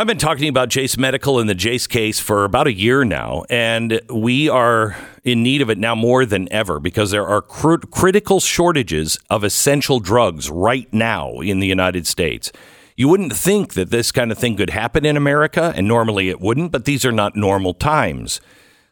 I've been talking about Jase Medical and the Jase case for about a year now, and we are in need of it now more than ever because there are cr- critical shortages of essential drugs right now in the United States. You wouldn't think that this kind of thing could happen in America, and normally it wouldn't, but these are not normal times.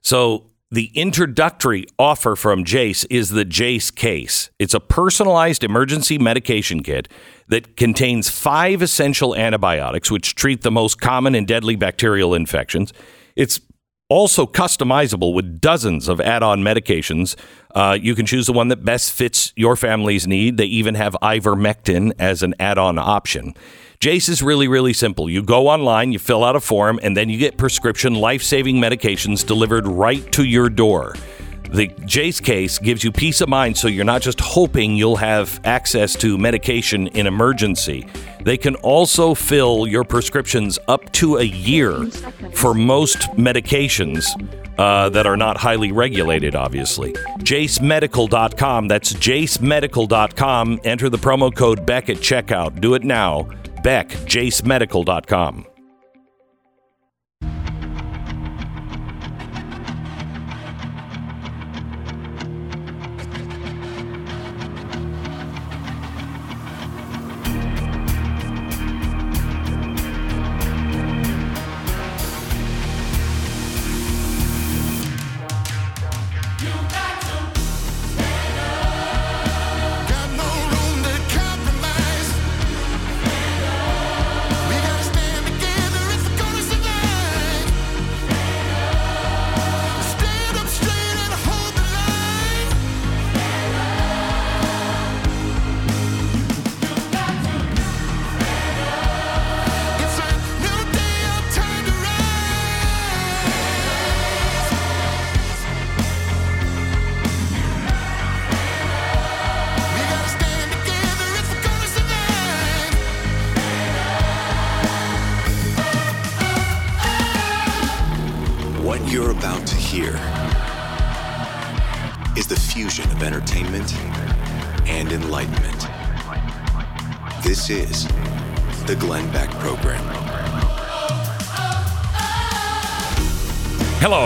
So the introductory offer from Jase is the Jase case. It's a personalized emergency medication kit that contains five essential antibiotics, which treat the most common and deadly bacterial infections. It's also customizable with dozens of add on medications. Uh, you can choose the one that best fits your family's need. They even have ivermectin as an add on option. Jase is really, really simple. You go online, you fill out a form, and then you get prescription life saving medications delivered right to your door. The Jase case gives you peace of mind so you're not just hoping you'll have access to medication in emergency. They can also fill your prescriptions up to a year for most medications uh, that are not highly regulated, obviously. JaseMedical.com. That's JaseMedical.com. Enter the promo code Beck at checkout. Do it now. Beck, jasemedical.com.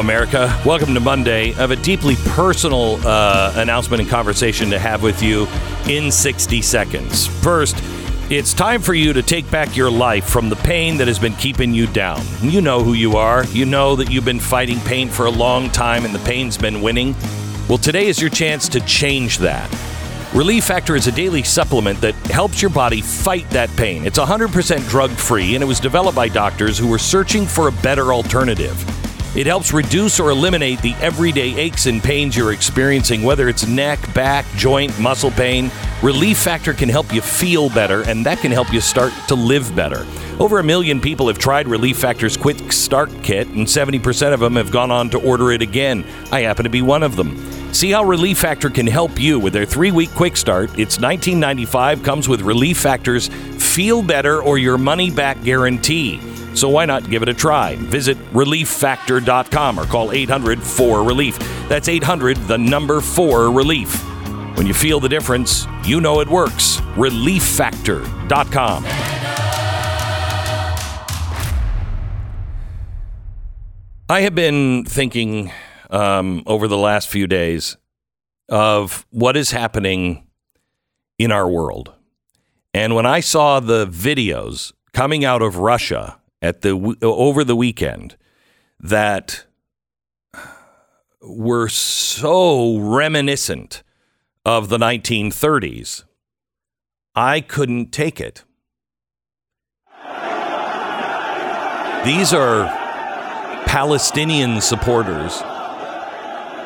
America. Welcome to Monday. I have a deeply personal uh, announcement and conversation to have with you in 60 seconds. First, it's time for you to take back your life from the pain that has been keeping you down. You know who you are. You know that you've been fighting pain for a long time and the pain's been winning. Well, today is your chance to change that. Relief Factor is a daily supplement that helps your body fight that pain. It's 100% drug free and it was developed by doctors who were searching for a better alternative. It helps reduce or eliminate the everyday aches and pains you're experiencing, whether it's neck, back, joint, muscle pain. Relief Factor can help you feel better, and that can help you start to live better. Over a million people have tried Relief Factor's Quick Start Kit, and 70% of them have gone on to order it again. I happen to be one of them. See how Relief Factor can help you with their three week quick start. It's $19.95, comes with Relief Factor's Feel Better or Your Money Back Guarantee. So why not give it a try? Visit relieffactor.com or call 800 4 Relief. That's 800, the number 4 Relief. When you feel the difference, you know it works. ReliefFactor.com. I have been thinking um, over the last few days of what is happening in our world. And when I saw the videos coming out of Russia at the over the weekend that were so reminiscent of the 1930s, I couldn't take it. These are Palestinian supporters.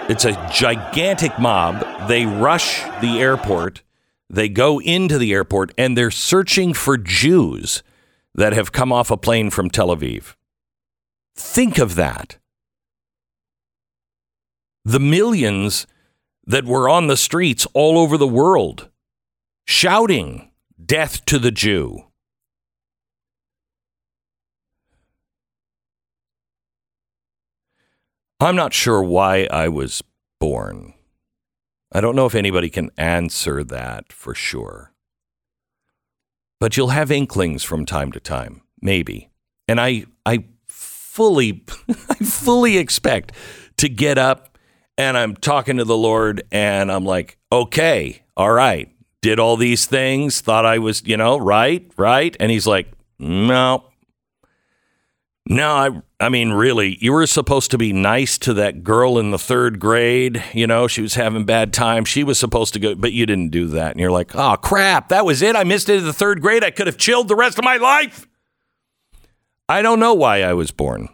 It's a gigantic mob. They rush the airport. They go into the airport and they're searching for Jews that have come off a plane from Tel Aviv. Think of that. The millions that were on the streets all over the world shouting, Death to the Jew. I'm not sure why I was born. I don't know if anybody can answer that for sure. But you'll have inklings from time to time, maybe. And I I fully I fully expect to get up and I'm talking to the Lord and I'm like, "Okay, all right. Did all these things, thought I was, you know, right, right?" And he's like, "No. No, I I mean, really, you were supposed to be nice to that girl in the third grade. You know, she was having bad time. She was supposed to go, but you didn't do that. And you're like, oh, crap, that was it. I missed it in the third grade. I could have chilled the rest of my life. I don't know why I was born.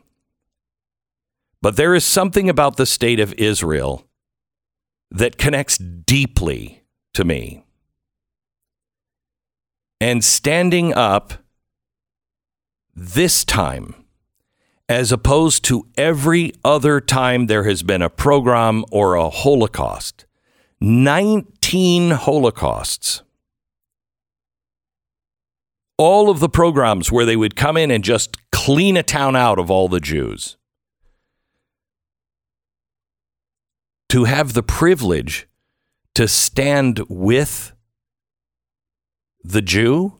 But there is something about the state of Israel that connects deeply to me. And standing up this time, as opposed to every other time there has been a pogrom or a Holocaust. 19 Holocausts. All of the pogroms where they would come in and just clean a town out of all the Jews. To have the privilege to stand with the Jew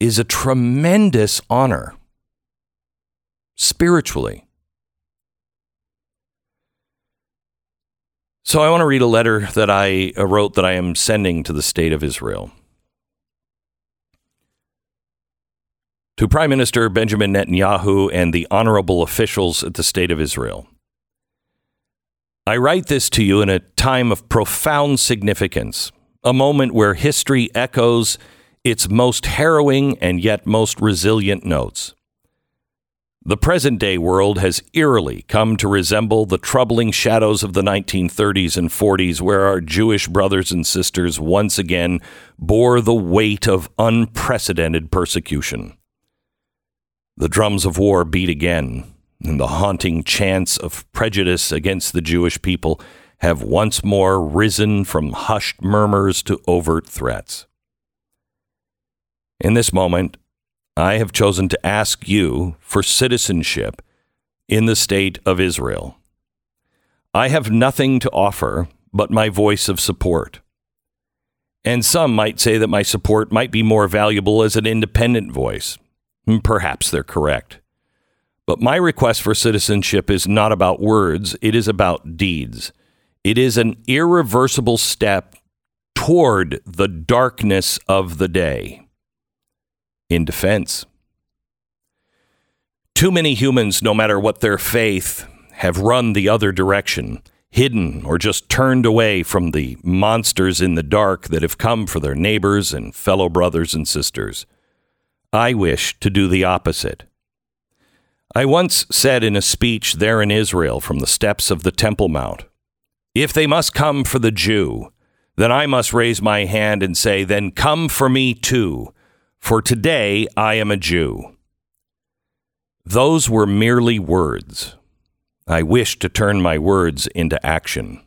is a tremendous honor spiritually. So I want to read a letter that I uh, wrote that I am sending to the state of Israel. To Prime Minister Benjamin Netanyahu and the honorable officials at the state of Israel. I write this to you in a time of profound significance, a moment where history echoes its most harrowing and yet most resilient notes. The present day world has eerily come to resemble the troubling shadows of the 1930s and 40s, where our Jewish brothers and sisters once again bore the weight of unprecedented persecution. The drums of war beat again, and the haunting chants of prejudice against the Jewish people have once more risen from hushed murmurs to overt threats. In this moment, I have chosen to ask you for citizenship in the state of Israel. I have nothing to offer but my voice of support. And some might say that my support might be more valuable as an independent voice. Hmm, perhaps they're correct. But my request for citizenship is not about words, it is about deeds. It is an irreversible step toward the darkness of the day in defense. Too many humans, no matter what their faith, have run the other direction, hidden or just turned away from the monsters in the dark that have come for their neighbors and fellow brothers and sisters. I wish to do the opposite. I once said in a speech there in Israel from the steps of the Temple Mount if they must come for the Jew, then I must raise my hand and say, then come for me too for today I am a Jew. Those were merely words. I wish to turn my words into action.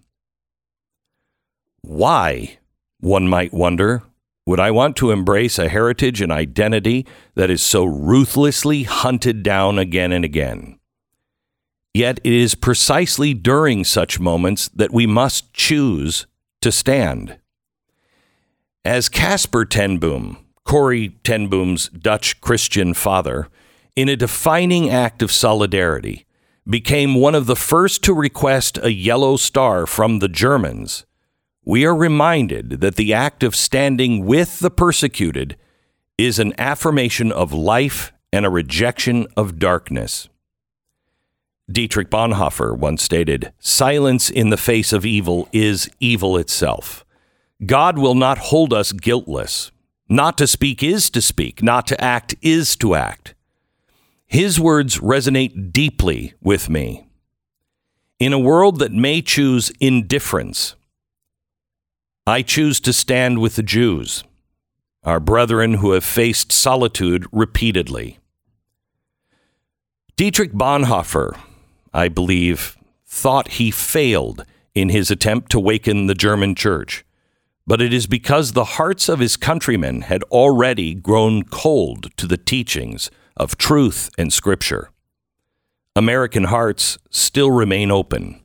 Why, one might wonder, would I want to embrace a heritage and identity that is so ruthlessly hunted down again and again? Yet it is precisely during such moments that we must choose to stand. As Casper ten Boom, Corrie ten Boom's Dutch Christian father, in a defining act of solidarity, became one of the first to request a yellow star from the Germans, we are reminded that the act of standing with the persecuted is an affirmation of life and a rejection of darkness. Dietrich Bonhoeffer once stated, Silence in the face of evil is evil itself. God will not hold us guiltless, not to speak is to speak, not to act is to act. His words resonate deeply with me. In a world that may choose indifference, I choose to stand with the Jews, our brethren who have faced solitude repeatedly. Dietrich Bonhoeffer, I believe, thought he failed in his attempt to waken the German church but it is because the hearts of his countrymen had already grown cold to the teachings of truth and Scripture. American hearts still remain open.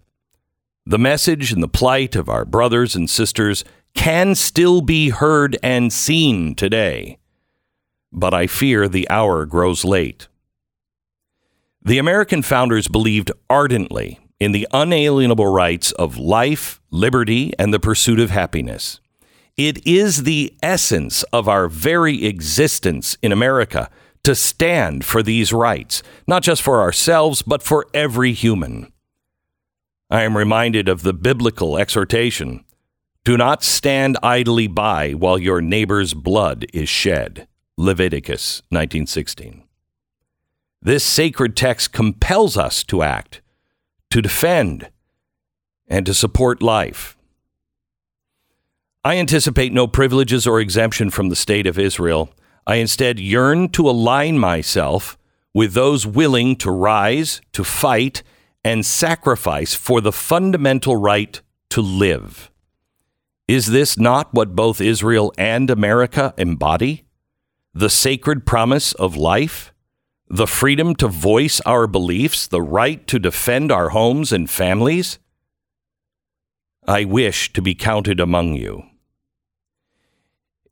The message and the plight of our brothers and sisters can still be heard and seen today. but I fear the hour grows late. The American founders believed ardently in the unalienable rights of life, liberty, and the pursuit of happiness. It is the essence of our very existence in America to stand for these rights, not just for ourselves, but for every human. I am reminded of the biblical exhortation do not stand idly by while your neighbor's blood is shed. Leviticus 1916. This sacred text compels us to act, to defend, and to support life. I anticipate no privileges or exemption from the state of Israel. I instead yearn to align myself with those willing to rise, to fight, and sacrifice for the fundamental right to live. Is this not what both Israel and America embody? The sacred promise of life? The freedom to voice our beliefs? The right to defend our homes and families? I wish to be counted among you.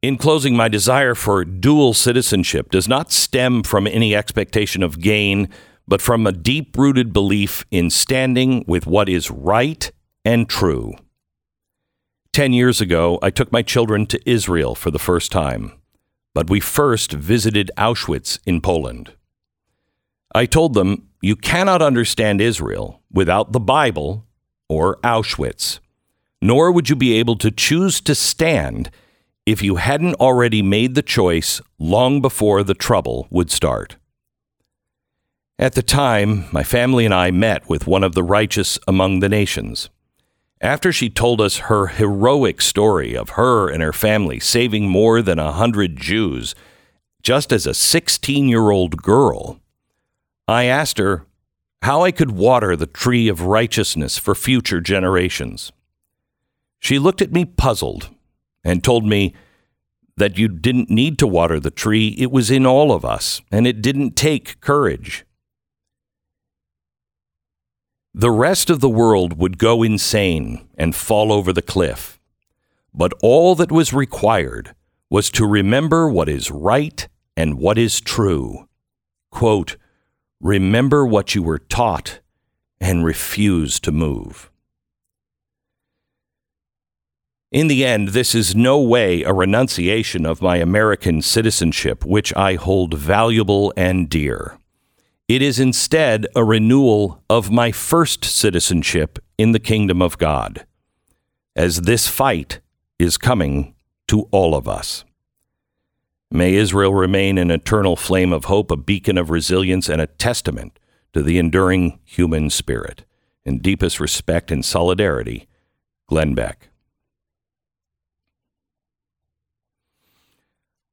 In closing, my desire for dual citizenship does not stem from any expectation of gain, but from a deep rooted belief in standing with what is right and true. Ten years ago, I took my children to Israel for the first time, but we first visited Auschwitz in Poland. I told them, You cannot understand Israel without the Bible or Auschwitz, nor would you be able to choose to stand if you hadn't already made the choice long before the trouble would start. At the time, my family and I met with one of the righteous among the nations. After she told us her heroic story of her and her family saving more than a hundred Jews just as a 16 year old girl, I asked her how I could water the tree of righteousness for future generations. She looked at me puzzled and told me that you didn't need to water the tree. It was in all of us, and it didn't take courage. The rest of the world would go insane and fall over the cliff. But all that was required was to remember what is right and what is true. Quote, remember what you were taught and refuse to move. In the end, this is no way a renunciation of my American citizenship, which I hold valuable and dear. It is instead a renewal of my first citizenship in the kingdom of God, as this fight is coming to all of us. May Israel remain an eternal flame of hope, a beacon of resilience, and a testament to the enduring human spirit. In deepest respect and solidarity, Glenn Beck.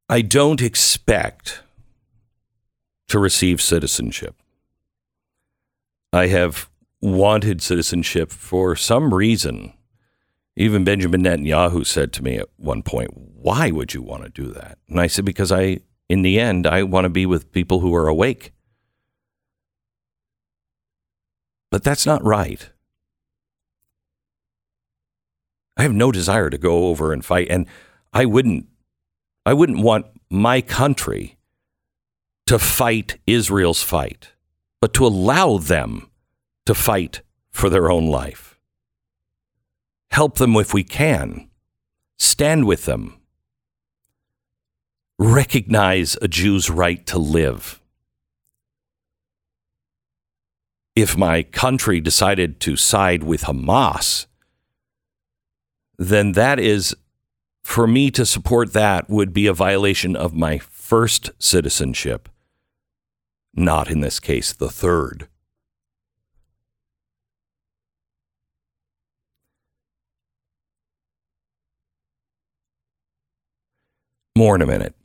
I don't expect to receive citizenship. I have wanted citizenship for some reason. Even Benjamin Netanyahu said to me at one point, Why would you want to do that? And I said, Because I, in the end, I want to be with people who are awake. But that's not right. I have no desire to go over and fight, and I wouldn't I wouldn't want my country to fight Israel's fight, but to allow them to fight for their own life. Help them if we can. Stand with them. Recognize a Jew's right to live. If my country decided to side with Hamas, then that is for me to support that would be a violation of my first citizenship, not in this case the third. More in a minute.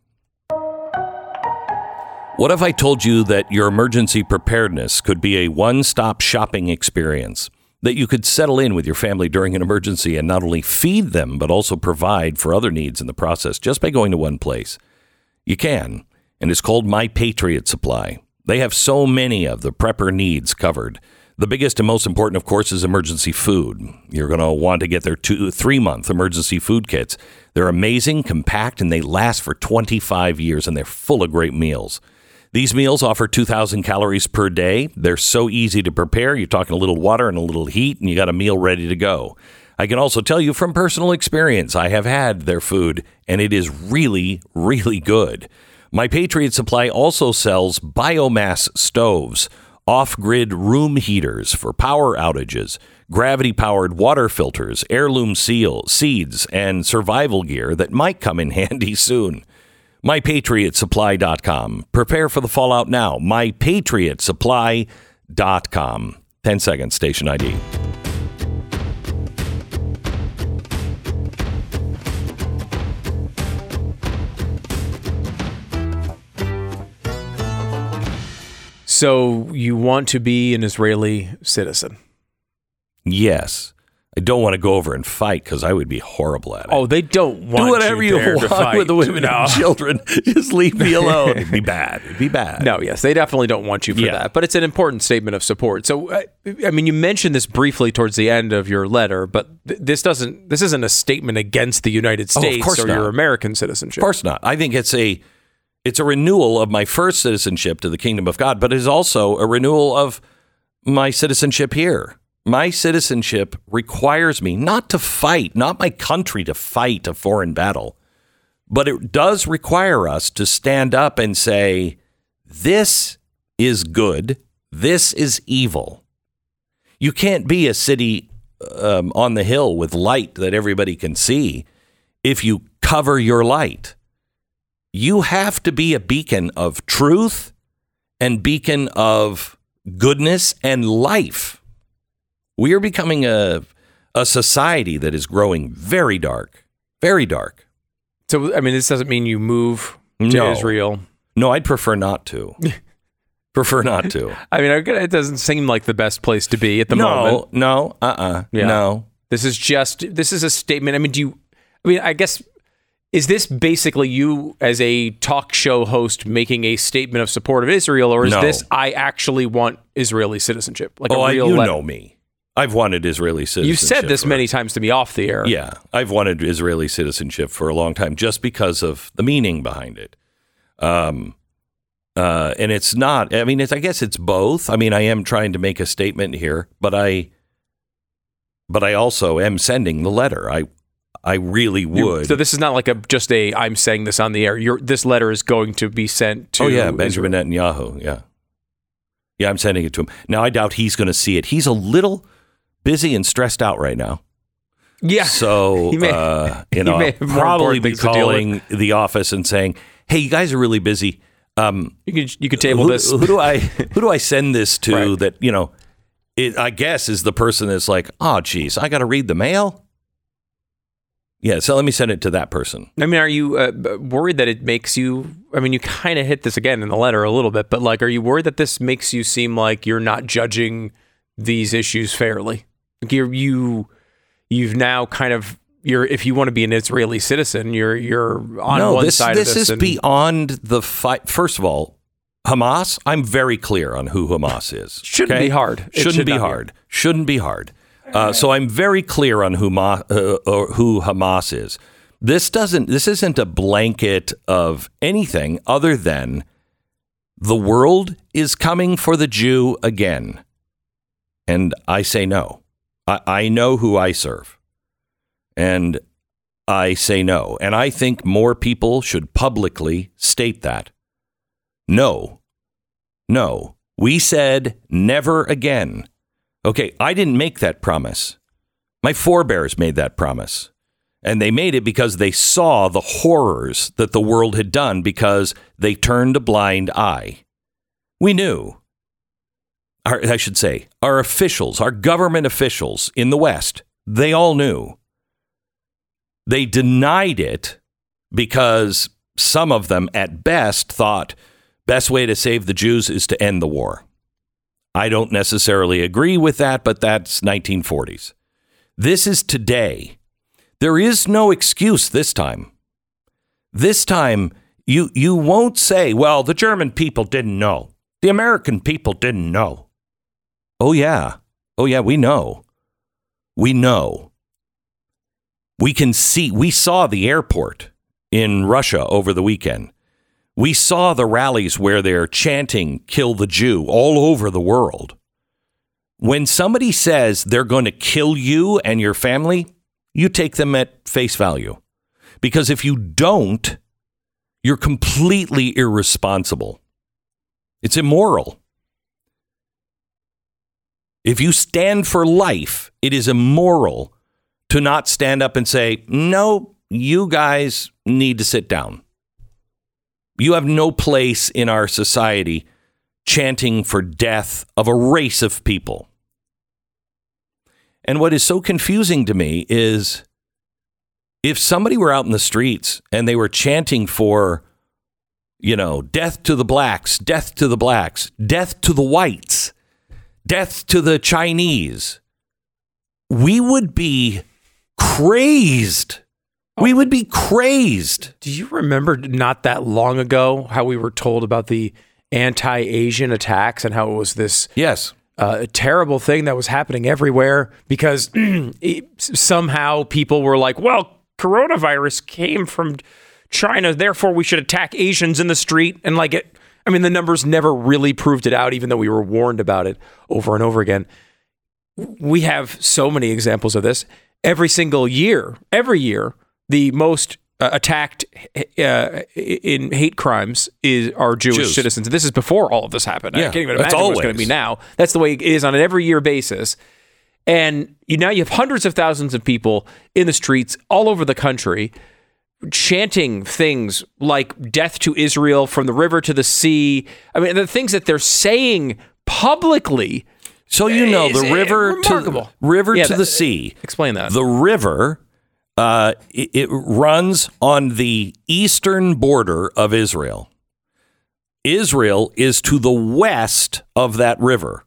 What if I told you that your emergency preparedness could be a one stop shopping experience? That you could settle in with your family during an emergency and not only feed them, but also provide for other needs in the process just by going to one place. You can, and it's called My Patriot Supply. They have so many of the prepper needs covered. The biggest and most important, of course, is emergency food. You're going to want to get their two, three month emergency food kits. They're amazing, compact, and they last for 25 years, and they're full of great meals. These meals offer 2,000 calories per day. They're so easy to prepare. You're talking a little water and a little heat, and you got a meal ready to go. I can also tell you from personal experience, I have had their food, and it is really, really good. My Patriot Supply also sells biomass stoves, off grid room heaters for power outages, gravity powered water filters, heirloom seal, seeds, and survival gear that might come in handy soon. MyPatriotSupply.com. Prepare for the fallout now. MyPatriotSupply.com. 10 seconds, station ID. So you want to be an Israeli citizen? Yes. I don't want to go over and fight because I would be horrible at it. Oh, they don't want Do whatever you, to want fight. with the women no. and children. Just leave me alone. It'd be bad. It'd be bad. No, yes, they definitely don't want you for Yeah. that. But it's an important statement of support. So, uh, I mean, you mentioned this briefly towards the end of your letter, but th- this doesn't. This isn't a statement against the United Oh, of States course or not. your American citizenship. Of course not. I think it's a it's a renewal of my first citizenship to the kingdom of God, but it is also a renewal of my citizenship here. My citizenship requires me not to fight, not my country to fight a foreign battle, but it does require us to stand up and say, this is good, this is evil. You can't be a city um, on the hill with light that everybody can see if you cover your light. You have to be a beacon of truth and beacon of goodness and life. We are becoming a, a society that is growing very dark, very dark. So, I mean, this doesn't mean you move to No. Israel. No, I'd prefer not to. prefer not to. I mean, it doesn't seem like the best place to be at the no, moment. no, uh uh Yeah. No. This is just this is a statement. I mean, do you? I mean, I guess is this basically you as a talk show host making a statement of support of Israel, or is No. this I actually want Israeli citizenship? Like Oh, a I, real you letter? know me. I've wanted Israeli citizenship. You've said this for- many times to me off the air. Yeah, I've wanted Israeli citizenship for a long time just because of the meaning behind it. Um, uh, and it's not. I mean, it's. I guess it's both. I mean, I am trying to make a statement here, but I, but I also am sending the letter. I, I really You- would. So this is not like a just a I'm saying this on the air. Your this letter is going to be sent to. oh yeah, Benjamin Israel. Netanyahu. Yeah, yeah, I'm sending it to him now. I doubt he's going to see it. He's a little busy and stressed out right now. Yeah. So, may- uh, you know, may I'll have probably be things to deal with. calling the office and saying, "Hey, you guys are really busy. Um, you could you could table who, this. who do I who do I send this to? Right. That you know, it, I guess is the person that's like, oh, geez, I got to read the mail. Yeah, so let me send it to that person. I mean, are you uh, worried that it makes you? I mean, you kind of hit this again in the letter a little bit, but like, are you worried that this makes you seem like you're not judging these issues fairly? You're, you, you've now kind of you're. If you want to be an Israeli citizen, you're you're on no, one this side this of this. is and- beyond the fight. First of all, Hamas. I'm very clear on who Hamas is. Shouldn't be hard. Shouldn't should be not be. hard. Shouldn't be hard. Uh, so I'm very clear on who Ma, uh, or who Hamas is. This doesn't. This isn't a blanket of anything other than the world is coming for the Jew again, and I say no. I, I know who I serve, and I say no. And I think more people should publicly state that. No, no. We said never again. Okay, I didn't make that promise. My forebears made that promise. And they made it because they saw the horrors that the world had done because they turned a blind eye. We knew. Our, I should say, our officials, our government officials in the West, they all knew. They denied it because some of them, at best, thought best way to save the Jews is to end the war. I don't necessarily agree with that, but that's 1940s. This is today. There is no excuse this time. This time, you, you won't say, well, the German people didn't know. The American people didn't know. Oh, yeah. Oh, yeah, we know. We know. We can see, we saw the airport in Russia over the weekend. We saw the rallies where they're chanting, kill the Jew, all over the world. When somebody says they're going to kill you and your family, you take them at face value. Because if you don't, you're completely irresponsible. It's immoral. If you stand for life, it is immoral to not stand up and say, no, you guys need to sit down. You have no place in our society chanting for death of a race of people. And what is so confusing to me is if somebody were out in the streets and they were chanting for, you know, death to the blacks, death to the blacks, death to the whites, death to the Chinese, we would be crazed. We would be crazed. Do you remember not that long ago how we were told about the anti-Asian attacks and how it was this Yes. uh, terrible thing that was happening everywhere because somehow people were like, well, coronavirus came from China, therefore we should attack Asians in the street. And like it, I mean, the numbers never really proved it out, even though we were warned about it over and over again. We have so many examples of this every single year. Every year, the most uh, attacked uh, in hate crimes is are Jewish Jews. citizens. This is before all of this happened. Yeah, I can't even imagine what's going to be now. That's the way it is on an every year basis. And you now you have hundreds of thousands of people in the streets all over the country chanting things like death to Israel from the river to the sea. I mean, the things that they're saying publicly. So you know the river to river Yeah, to that- the sea. Explain that. The river uh, it, it runs on the eastern border of Israel. Israel is to the west of that river.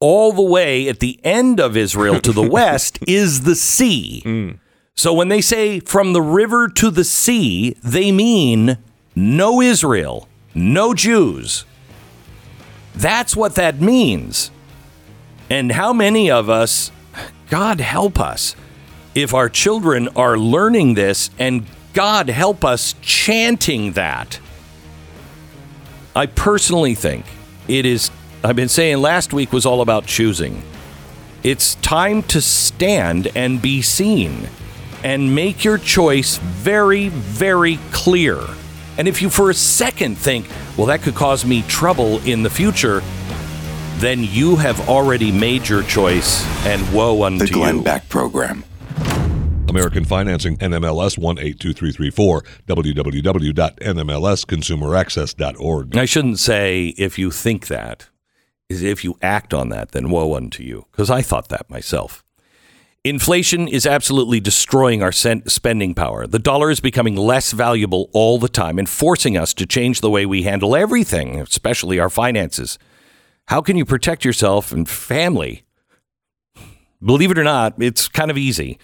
All the way at the end of Israel to the west is the sea. So when they say from the river to the sea, they mean no Israel, no Jews. That's what that means. And how many of us, God help us, if our children are learning this and God help us chanting that? I personally think it is, I've been saying last week was all about choosing. It's time to stand and be seen and make your choice very, very clear. And if you for a second think, well, that could cause me trouble in the future, then you have already made your choice and woe unto you. The Glenn you. Beck Program. American Financing, NMLS 182334, www.nmlsconsumeraccess.org. I shouldn't say if you think that, is if you act on that, then woe unto you, because I thought that myself. Inflation is absolutely destroying our spending power. The dollar is becoming less valuable all the time and forcing us to change the way we handle everything, especially our finances. How can you protect yourself and family? Believe it or not, it's kind of easy.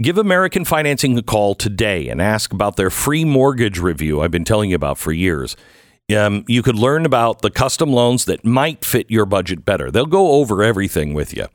Give American Financing a call today and ask about their free mortgage review I've been telling you about for years. Um, you could learn about the custom loans that might fit your budget better. They'll go over everything with you.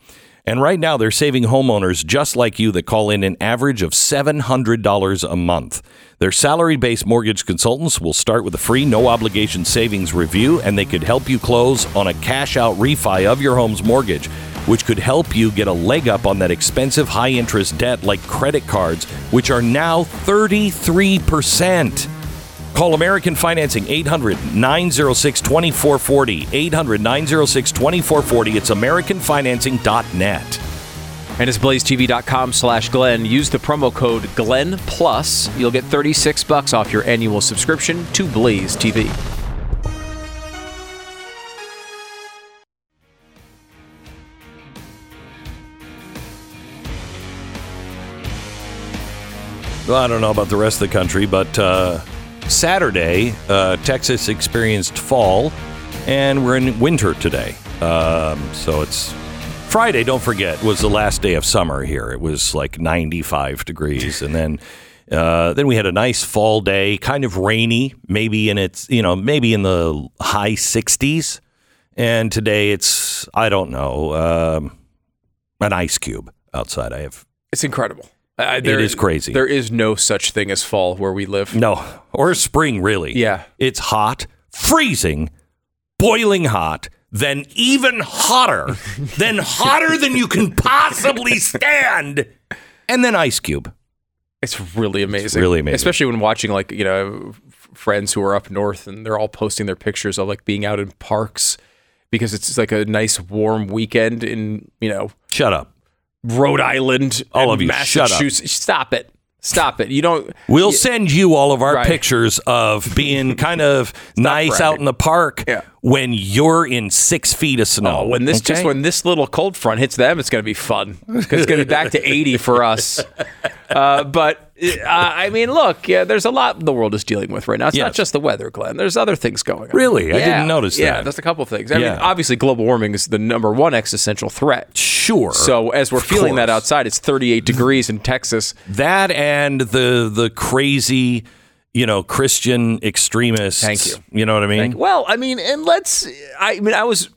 And right now, they're saving homeowners just like you that call in an average of $700 a month. Their salary based mortgage consultants will start with a free, no obligation savings review, and they could help you close on a cash out refi of your home's mortgage, which could help you get a leg up on that expensive high interest debt like credit cards, which are now 33%. Call American Financing 800 906 2440. 800 906 2440. It's AmericanFinancing.net. And it's blazetv.com slash Glenn. Use the promo code Glenn Plus. You'll get 36 bucks off your annual subscription to Blaze TV. Well, I don't know about the rest of the country, but uh, Saturday, uh, Texas experienced fall, and we're in winter today. Um, so it's Friday, don't forget, was the last day of summer here. It was like 95 degrees. And then. Uh, then we had a nice fall day, kind of rainy, maybe in its, you know, maybe in the high 60s. and today it's I don't know um, an ice cube outside. I have It's incredible. Uh, It is crazy. There is no such thing as fall where we live. no or spring really. Yeah. it's hot, freezing, boiling hot. Then even hotter, then hotter than you can possibly stand, and then ice cube. It's really amazing. It's really amazing. Especially when watching like, you know, friends who are up north and they're all posting their pictures of like being out in parks because it's like a nice warm weekend in, you know, Shut up. Rhode Island. All of you, shut up. Massachusetts. Stop it. Stop it. You don't We'll send you all of our Right. pictures of being kind of nice bragging. out in the park Yeah. when you're in six feet of snow. Oh, when this just when this little cold front hits them, it's going to be fun. It's going to be back to 80 for us. Uh, but uh, I mean, look, yeah, there's a lot the world is dealing with right now. It's not just the weather, Glenn. There's other things going on. Really? I didn't notice Yeah, that. there's a couple things. I Yeah. mean, obviously, global warming is the number one existential threat. sure. So as we're Of feeling that outside, it's 38 degrees in Texas. that and the the crazy, you know, Christian extremists. Thank you. You know what I mean? Well, I mean, and let's. I mean, I was.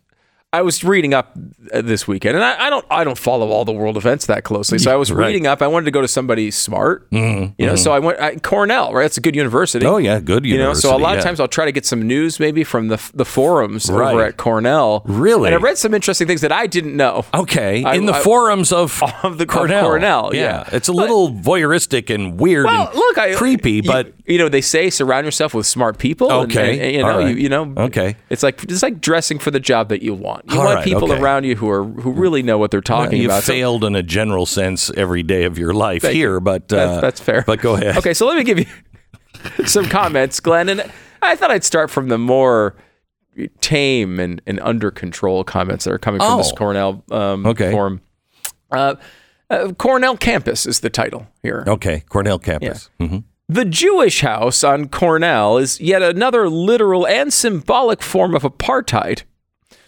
I was reading up this weekend, and I, I don't. I don't follow all the world events that closely. So I was Right. reading up. I wanted to go to somebody smart, mm, you know. Mm. So I went I, Cornell, right? It's a good university. Oh yeah, good You know, so a university, lot of times I'll try to get some news maybe from the the forums over at Cornell. Really? And I read some interesting things that I didn't know. Okay, I- in the forums of, Of the- of Cornell. Cornell, yeah. it's a little voyeuristic and weird Well, and look, I creepy, but you know they say surround yourself with smart people. and- Okay, and, you know, right. you, you know, Okay. It's like it's like dressing for the job that you want. You All want right, people okay. around you who are who really know what they're talking you about. So failed in a general sense every day of your life Thank here. you. But uh, that's fair. But go ahead. Okay, so let me give you some comments, Glenn, and I thought I'd start from the more tame and, and under control comments that are coming from this Oh. Cornell um, Okay. forum. Uh, uh, Cornell campus is the title here. Okay, Cornell campus. Mhm. The Jewish house on Cornell is yet another literal and symbolic form of apartheid.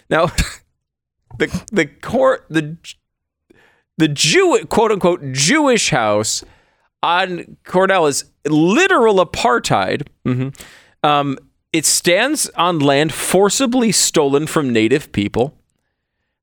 Now, the the cor- the the Jew quote unquote Jewish house on Cornell is literal apartheid. Mhm. Um, it stands on land forcibly stolen from Native people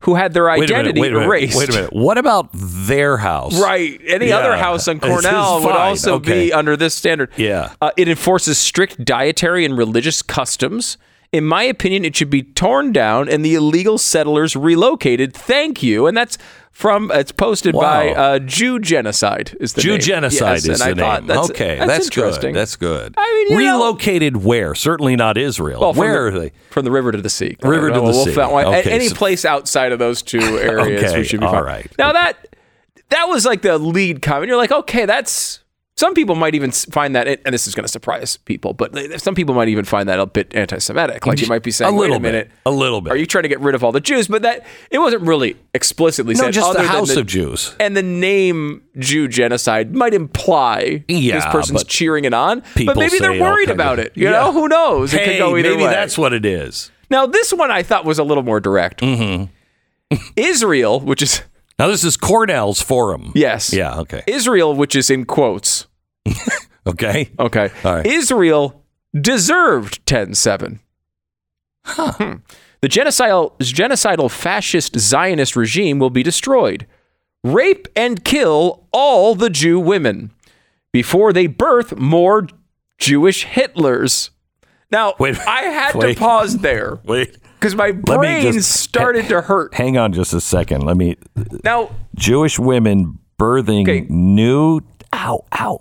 who had their Wait a minute. identity Wait a minute. erased. Wait a minute. What about their house? Right. Any Yeah. other house on Cornell would also Okay. be under this standard. Yeah. Uh, it enforces strict dietary and religious customs. In my opinion, it should be torn down and the illegal settlers relocated. Thank you. And that's from it's posted Wow. by uh, Jew Genocide is the Jew name. genocide Yes, is and the I thought name. That's, okay, that's, that's, interesting. good. That's good. I mean, you know- relocated where? Certainly not Israel. Well, where the- are they? From the river to the sea. River to the We'll sea. find- a- Okay, Any so- place outside of those two areas, Okay, we should be all fine. right. Now that that was like the lead comment. You're like, okay, that's. Some people might even find that, and this is going to surprise people, but some people might even find that a bit anti-Semitic. Like you might be saying, a little "Wait a minute, bit. A little bit. are you trying to get rid of all the Jews?" But that it wasn't really explicitly no, said. just the house of Jews. and the name Jew genocide might imply this person's cheering it on, but maybe they're worried about of- it. You Yeah. know, who knows? It could go either maybe way. that's what it is. Now, this one I thought was a little more direct. Mm-hmm. Israel, which is Now this is Cornell's forum. yes, Yeah. Okay. Israel, which is in quotes. Okay. Okay, All right. Israel deserved 10-7. Hmm. The genocidal, genocidal fascist Zionist regime will be destroyed. Rape and kill all the Jew women before they birth more Jewish Hitlers. Now, Wait, I had wait. to pause there Wait. Because my me brain just- started to hurt. Hang on just a second. Let me. Now, Jewish women birthing Okay. new. Ow! Ow!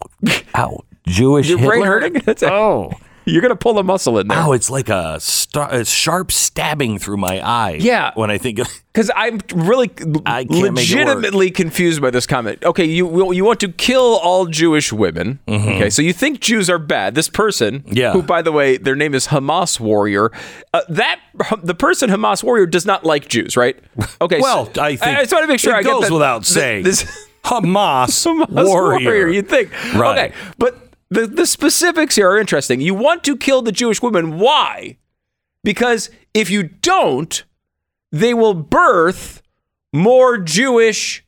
Ow! Jewish your brain hurting? That's it. Oh. You're gonna pull a muscle in there. Ow! It's like a, star, a sharp stabbing through my eye. Yeah. When I think of Because I'm really I can't make it work. legitimately confused by this comment. Okay, you you want to kill all Jewish women. Okay, so you think Jews are bad. This person, Mm-hmm. Yeah. who by the way, their name is Hamas Warrior. Uh, that the person Hamas Warrior does not like Jews, right? Okay. Well, so, I think I just want to make sure it I goes get that- without saying. This, Hamas, Hamas warrior. You'd think, Right. okay, but the the specifics here are interesting. You want to kill the Jewish women. Why? Because if you don't, they will birth more Jewish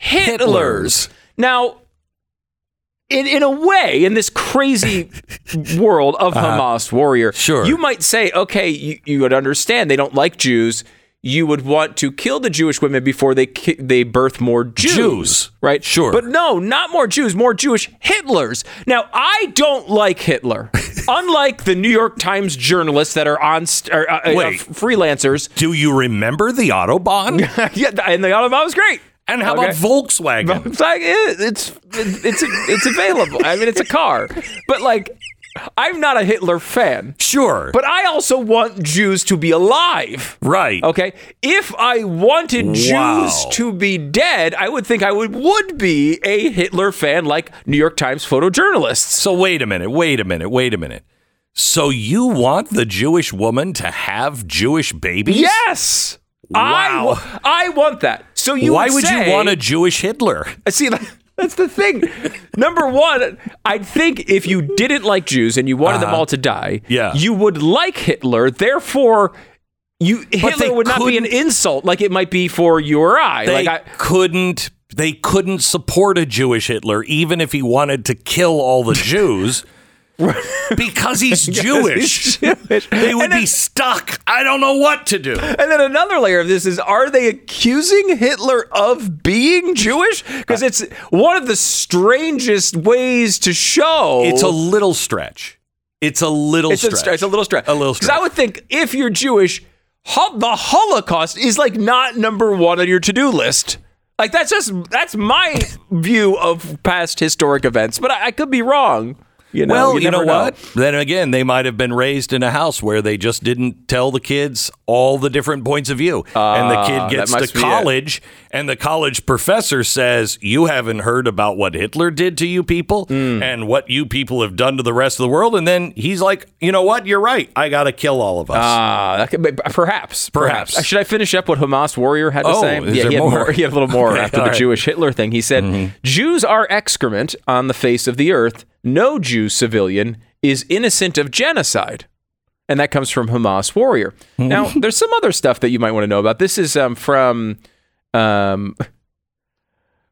Hitlers. Hitlers. Now, in, in a way, in this crazy world of uh-huh. Hamas warrior, Sure. you might say, okay, you, you would understand they don't like Jews. You would want to kill the Jewish women before they ki- they birth more Jews, Jews. right? Sure. but no, not more Jews, more Jewish Hitlers. Now, I don't like Hitler. Unlike the New York Times journalists that are on st- or, uh, uh, Wait. freelancers, Do you remember the Autobahn? yeah, and the Autobahn was great. And how Okay. about Volkswagen? Eh, it's it's it's available. I mean, it's a car, but like, I'm not a Hitler fan. Sure. But I also want Jews to be alive. right. Okay, if I wanted Wow. Jews to be dead, I would think I would would be a Hitler fan, like New York Times photojournalists. So wait a minute, wait a minute, wait a minute. So you want the Jewish woman to have Jewish babies? Yes, I Wow. I want that. So you Why would say- you want a Jewish Hitler? I see, that's the thing. Number one, I think if you didn't like Jews and you wanted them all to die, Uh-huh. Yeah. you would like Hitler. Therefore, you Hitler would not be an insult like it might be for you or I. They like I, couldn't they couldn't support a Jewish Hitler even if he wanted to kill all the Jews. because he's Jewish. Jewish. They would then- be stuck. I don't know what to do. And then another layer of this is are they accusing Hitler of being Jewish? Because it's one of the strangest ways to show It's a little stretch. It's a little it's stretch. stre- it's a little stretch. A little stretch. Because I would think if you're Jewish, the Holocaust is like not number one on your to-do list. Like that's just that's my view of past historic events, but I, I could be wrong. You know, Well, you, know, never what? Then again, they might have been raised in a house where they just didn't tell the kids all the different points of view. and the Ah, kid gets to college, and the college professor says, You haven't heard about what Hitler did to you people Hmm. and what you people have done to the rest of the world. And then he's like, You know what? You're right. I got to kill all of us. Ah, that could be, perhaps, Perhaps. Uh, Should I finish up what Hamas warrior had to Oh, say? is yeah, there he had more? He had a little more Okay, after the right. Mm-hmm. Jewish Hitler thing. He said, "Jews are excrement on the face of the earth. No Jew civilian is innocent of genocide." And that comes from Hamas warrior. Now, there's some other stuff that you might want to know about. This is um, from um,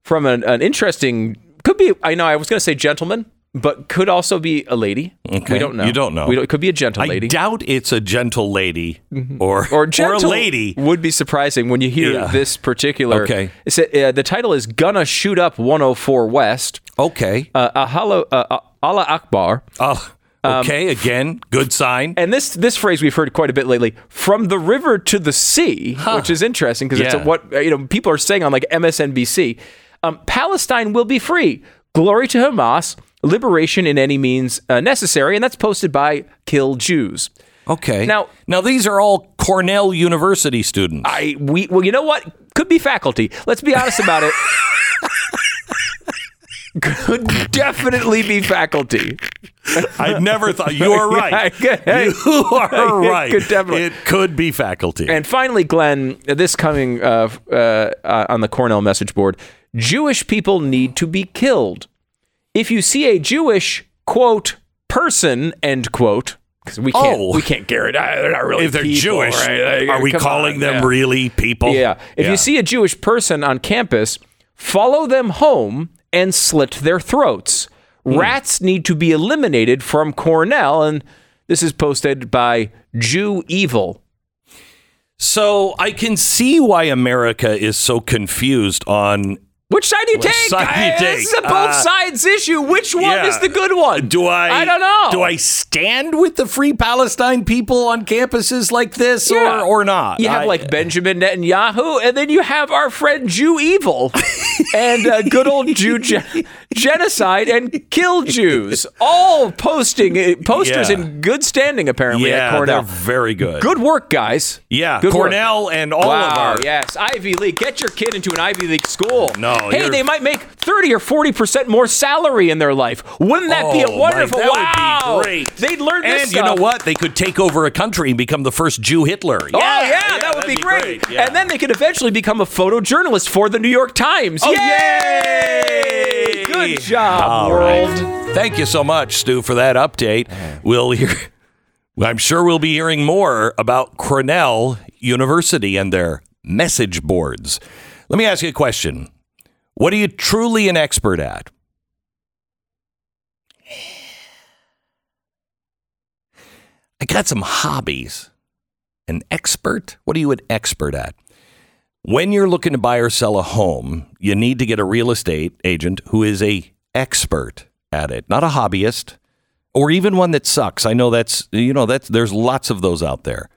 from an, an interesting. Could be. I know. I was going to say gentleman, but could also be a lady. Okay. We don't know. You don't know. We don't, it could be a gentle I lady. doubt it's a gentle lady or, or gentle a lady. would be surprising when you hear Yeah. this particular. Okay. Uh, the title is "Gonna Shoot Up 104 West." Okay. Uh, Ahala, uh, uh, Allah Akbar, Oh, Um, okay. Again, good sign. and this this phrase we've heard quite a bit lately. From the river to the sea, which is interesting because it's a, what you know people are saying on like MSNBC. Um, Palestine will be free. Glory to Hamas. Liberation in any means uh, necessary, and that's posted by Kill Jews. Okay. Now- now these are all Cornell University students. I we well, you know what? Could be faculty. Let's be honest about it. Could definitely be faculty. I never thought you are right. Yeah, you are It right. could definitely- It could be faculty. And finally, Glenn, this coming uh, uh, uh, on the Cornell message board: Jewish people need to be killed. If you see a Jewish quote person end quote, because we can't Oh. we can't guarantee they're not really if they're people, Jewish, right? Like, are we calling on, them yeah. really people? Yeah. If you see a Jewish person on campus, follow them home and slit their throats. Hmm. Rats need to be eliminated from Cornell. And this is posted by Jew Evil. So I can see why America is so confused on Which side do you take? side you guys? take? This is a both Uh, sides issue. Which one yeah. is the good one? do I I don't know. Do I stand with the free Palestine people on campuses like this Yeah. or or not? You have I- like Benjamin Netanyahu, and then you have our friend Jew Evil, and uh, good old Jew gen- genocide and kill Jews, all posting uh, posters Yeah. in good standing apparently at Cornell. they're very good. Good work, guys. Yeah, Good work. Cornell and all wow, of our yes, Ivy League. Get your kid into an Ivy League school. No, hey, you're- they might make thirty or forty percent more salary in their life. Wouldn't that be a Oh, wonderful? Mike, that wow, would be great. They'd learn this And you know stuff. what? They could take over a country and become the first Jew Hitler. Oh yeah, that would that'd be, great. Yeah. And then they could eventually become a photojournalist for the New York Times. Oh, yay! Good job, All world. right. Thank you so much, Stu, for that update. We'll hear. I'm sure we'll be hearing more about Cornell University and their message boards. Let me ask you a question. What are you truly an expert at? I got some hobbies. An expert? What are you an expert at? When you're looking to buy or sell a home, you need to get a real estate agent who is a expert at it, not a hobbyist or even one that sucks. I know that's you know that's there's lots of those out there.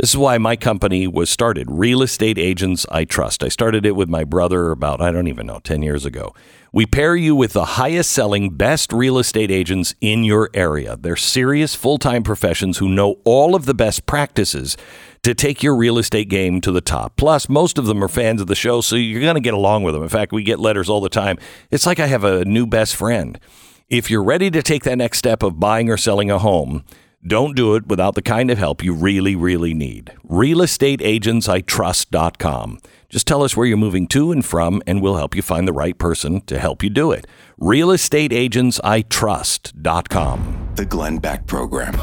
This is why my company was started, Real Estate Agents I Trust. I started it with my brother about, I don't even know, 10 years ago. We pair you with the highest selling, best real estate agents in your area. They're serious, full time professions who know all of the best practices to take your real estate game to the top. Plus, most of them are fans of the show, so you're going to get along with them. In fact, we get letters all the time. It's like I have a new best friend. If you're ready to take that next step of buying or selling a home, don't do it without the kind of help you really, really need. RealestateAgentsITrust.com. Just tell us where you're moving to and from, and we'll help you find the right person to help you do it. RealestateAgentsITrust.com. The Glenn Beck Program.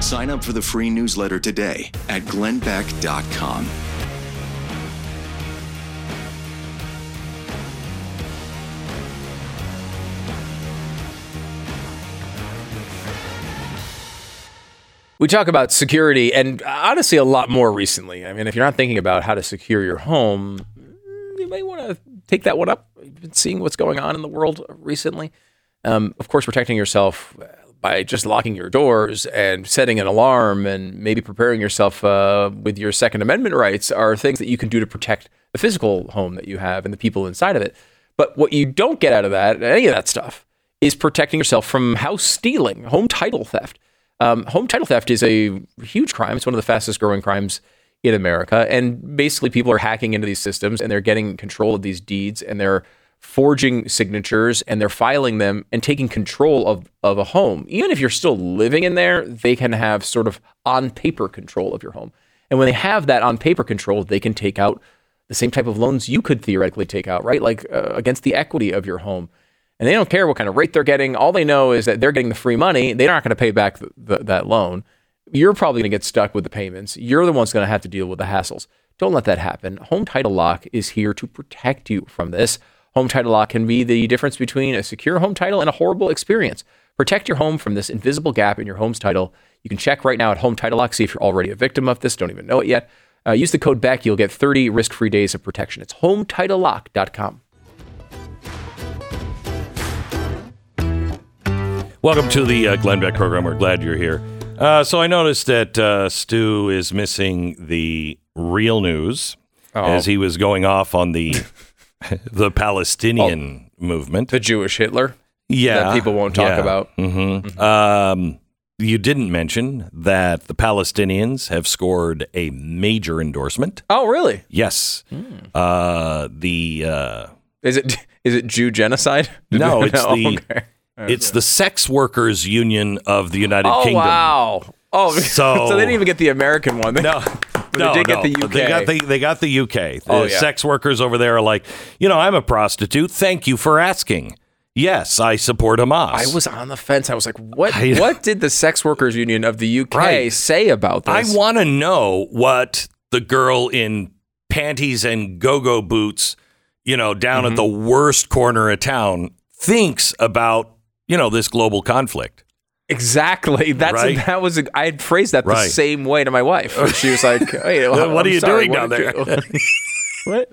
Sign up for the free newsletter today at glennbeck.com. We talk about security and honestly a lot more recently. I mean, if you're not thinking about how to secure your home, you may want to take that one up. You've been seeing what's going on in the world recently. Um, of course, protecting yourself by just locking your doors and setting an alarm and maybe preparing yourself uh, with your Second Amendment rights are things that you can do to protect the physical home that you have and the people inside of it. But what you don't get out of that, any of that stuff, is protecting yourself from house stealing, home title theft. Um, home title theft is a huge crime. It's one of the fastest growing crimes in America. And basically, people are hacking into these systems and they're getting control of these deeds and they're forging signatures and they're filing them and taking control of, of a home. Even if you're still living in there, they can have sort of on paper control of your home. And when they have that on paper control, they can take out the same type of loans you could theoretically take out, right? Like uh, against the equity of your home and they don't care what kind of rate they're getting. All they know is that they're getting the free money. They're not going to pay back the, the, that loan. You're probably going to get stuck with the payments. You're the one's going to have to deal with the hassles. Don't let that happen. Home Title Lock is here to protect you from this. Home Title Lock can be the difference between a secure home title and a horrible experience. Protect your home from this invisible gap in your home's title. You can check right now at Home Title Lock, see if you're already a victim of this, don't even know it yet. Uh, use the code BECK. You'll get 30 risk free days of protection. It's HometitleLock.com. Welcome to the uh, Glenn Beck program. We're glad you're here. Uh, so I noticed that uh, Stu is missing the real news as he was going off on the the Palestinian movement. The Jewish Hitler yeah, that people won't talk yeah. about. Mhm. Um, you didn't mention that the Palestinians have scored a major endorsement. Oh, really? Yes, uh, the uh, Is it is it Jew genocide? no, it's the okay. It's the Sex Workers Union of the United Oh Kingdom. wow! Oh, So- so, they didn't even get the American one. They, No, they no, did get the UK. They got the they got the UK. The Oh, yeah. sex workers over there are like, you know, I'm a prostitute. Thank you for asking. Yes, I support Hamas. I was on the fence. I was like, what? I- what did the Sex Workers Union of the UK Right. say about this? I want to know what the girl in panties and go-go boots, you know, down Mm-hmm. at the worst corner of town thinks about, you know, this global conflict. exactly. That's Right. that was. A, I had phrased that the Right. same way to my wife. She was like, hey, What I'm are you sorry, doing down there? you- what?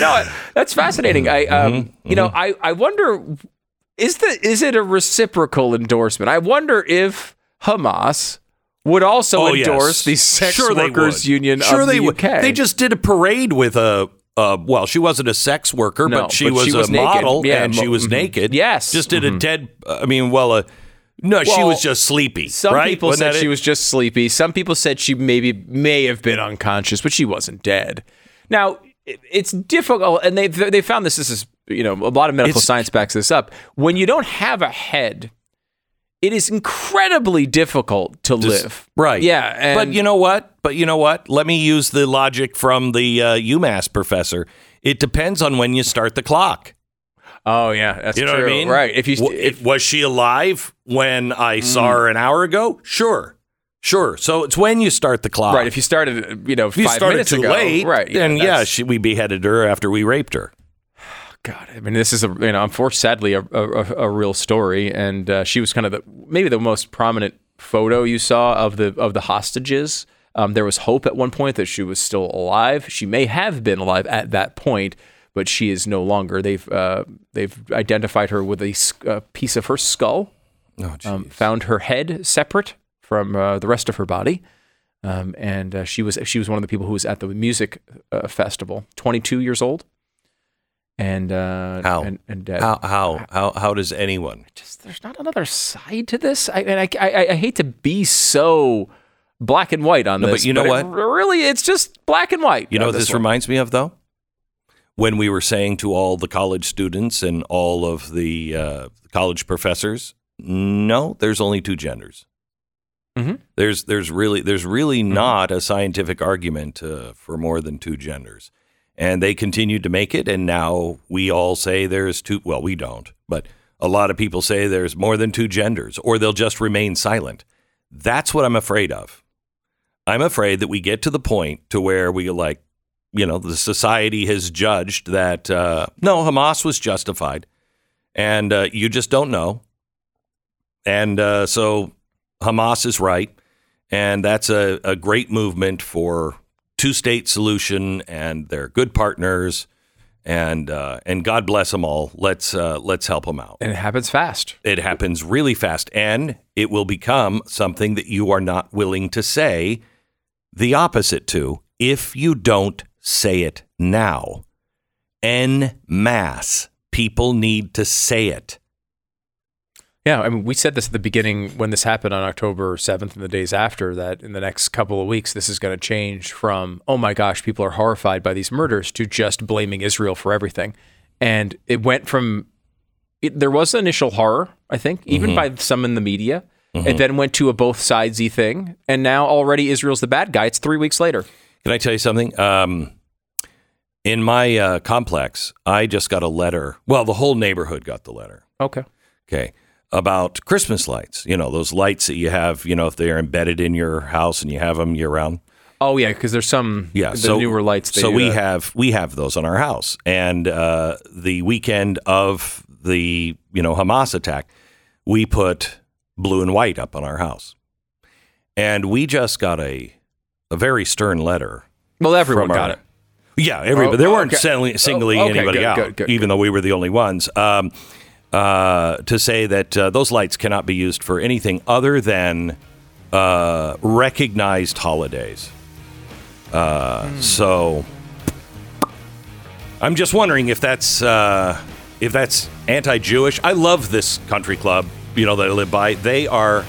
No, that's fascinating. I, um, Mm-hmm. you know, I, I wonder, is the is it a reciprocal endorsement? I wonder if Hamas would also Oh, yes. endorse the Sex Sure Workers. Union Sure of they the would. UK. They just did a parade with a. Uh, well, she wasn't a sex worker, No, but she but was she a naked. model, Yeah, and she mo- was mhm. naked. Yes. just did a dead. I mean, well, uh, no, she was just sleepy. Some right? people Wasn't said she it? was just sleepy. Some people said she maybe may have been unconscious, but she wasn't dead. Now it- it's difficult, and they they found this. This is you know a lot of medical It's- science backs this up. When you don't have a head, it is incredibly difficult to Just- live. Right. Yeah, and but you know what? But you know what? Let me use the logic from the uh, UMass professor. It depends on when you start the clock. oh yeah, that's You know true. what I mean? Right. If you W- if, Mm. was she alive when I saw her an hour ago? Sure, sure. So it's when you start the clock. right, if you started, you know, If you started minutes too ago, late, right? then yeah, she, we beheaded her after we raped her. God, I mean, this is a you know, unfortunately, sadly, a, a, a real story, and uh, she was kind of the maybe the most prominent photo you saw of the of the hostages. Um, there was hope at one point that she was still alive. She may have been alive at that point, but she is no longer. They've uh, they've identified her with a piece of her skull. Oh, Um, found her head separate from uh, the rest of her body, um, and uh, she was she was one of the people who was at the music uh, festival. Twenty two years old, and uh, How? and, and dead. how how how how does anyone? Just there's not another side to this. I and I, I, I hate to be so black and white on No, but you know it what? really, it's just black and white. You know this one. reminds me of, though? When we were saying to all the college students and all of the uh, college professors, no, there's only two genders. Mhm. There's there's really there's really Mm-hmm. not a scientific argument uh, for more than two genders, and they continued to make it, and now we all say there's two. Well, we don't, but a lot of people say there's more than two genders, or they'll just remain silent. That's what I'm afraid of. I'm afraid that we get to the point to where we like, you know, the society has judged that uh, no, Hamas was justified, and uh, you just don't know, and uh, so Hamas is right, and that's a, a great movement for two state solution, and they're good partners, and uh, and God bless them all. Let's uh, let's help them out. and it happens fast. It happens really fast, and it will become something that you are not willing to say the opposite to if you don't say it now. En masse, people need to say it. Yeah, I mean, we said this at the beginning when this happened on October 7th and the days after that in the next couple of weeks, this is going to change from, oh my gosh, people are horrified by these murders to just blaming Israel for everything. And it went from, it, there was initial horror, I think, even by some in the media. It then went to a both sidesy thing. And now already Israel's the bad guy. It's three weeks later. Can I tell you something? Um, in my uh, complex, I just got a letter. Well, the whole neighborhood got the letter. Okay. Okay. About Christmas lights. You know, those lights that you have, you know, if they're embedded in your house and you have them year round. Oh, yeah, because there's some, Yeah, the so newer lights. So we uh, have we have those on our house, and uh, the weekend of the you know Hamas attack, we put blue and white up on our house, and we just got a a very stern letter. well, everyone from got it. Yeah, everybody. Oh, they oh, weren't okay. singling, singling Oh, okay, anybody good, out, good, good, even though we were the only ones. Um, uh, to say that uh, those lights cannot be used for anything other than uh, recognized holidays. Uh, Hmm. So I'm just wondering if that's uh, if that's anti-Jewish. I love this country club, you know, that I live by. They are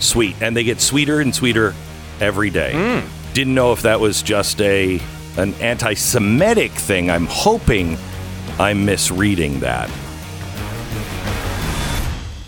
sweet, and they get sweeter and sweeter every day. Hmm. Didn't know if that was just a an anti-Semitic thing. I'm hoping I'm misreading that.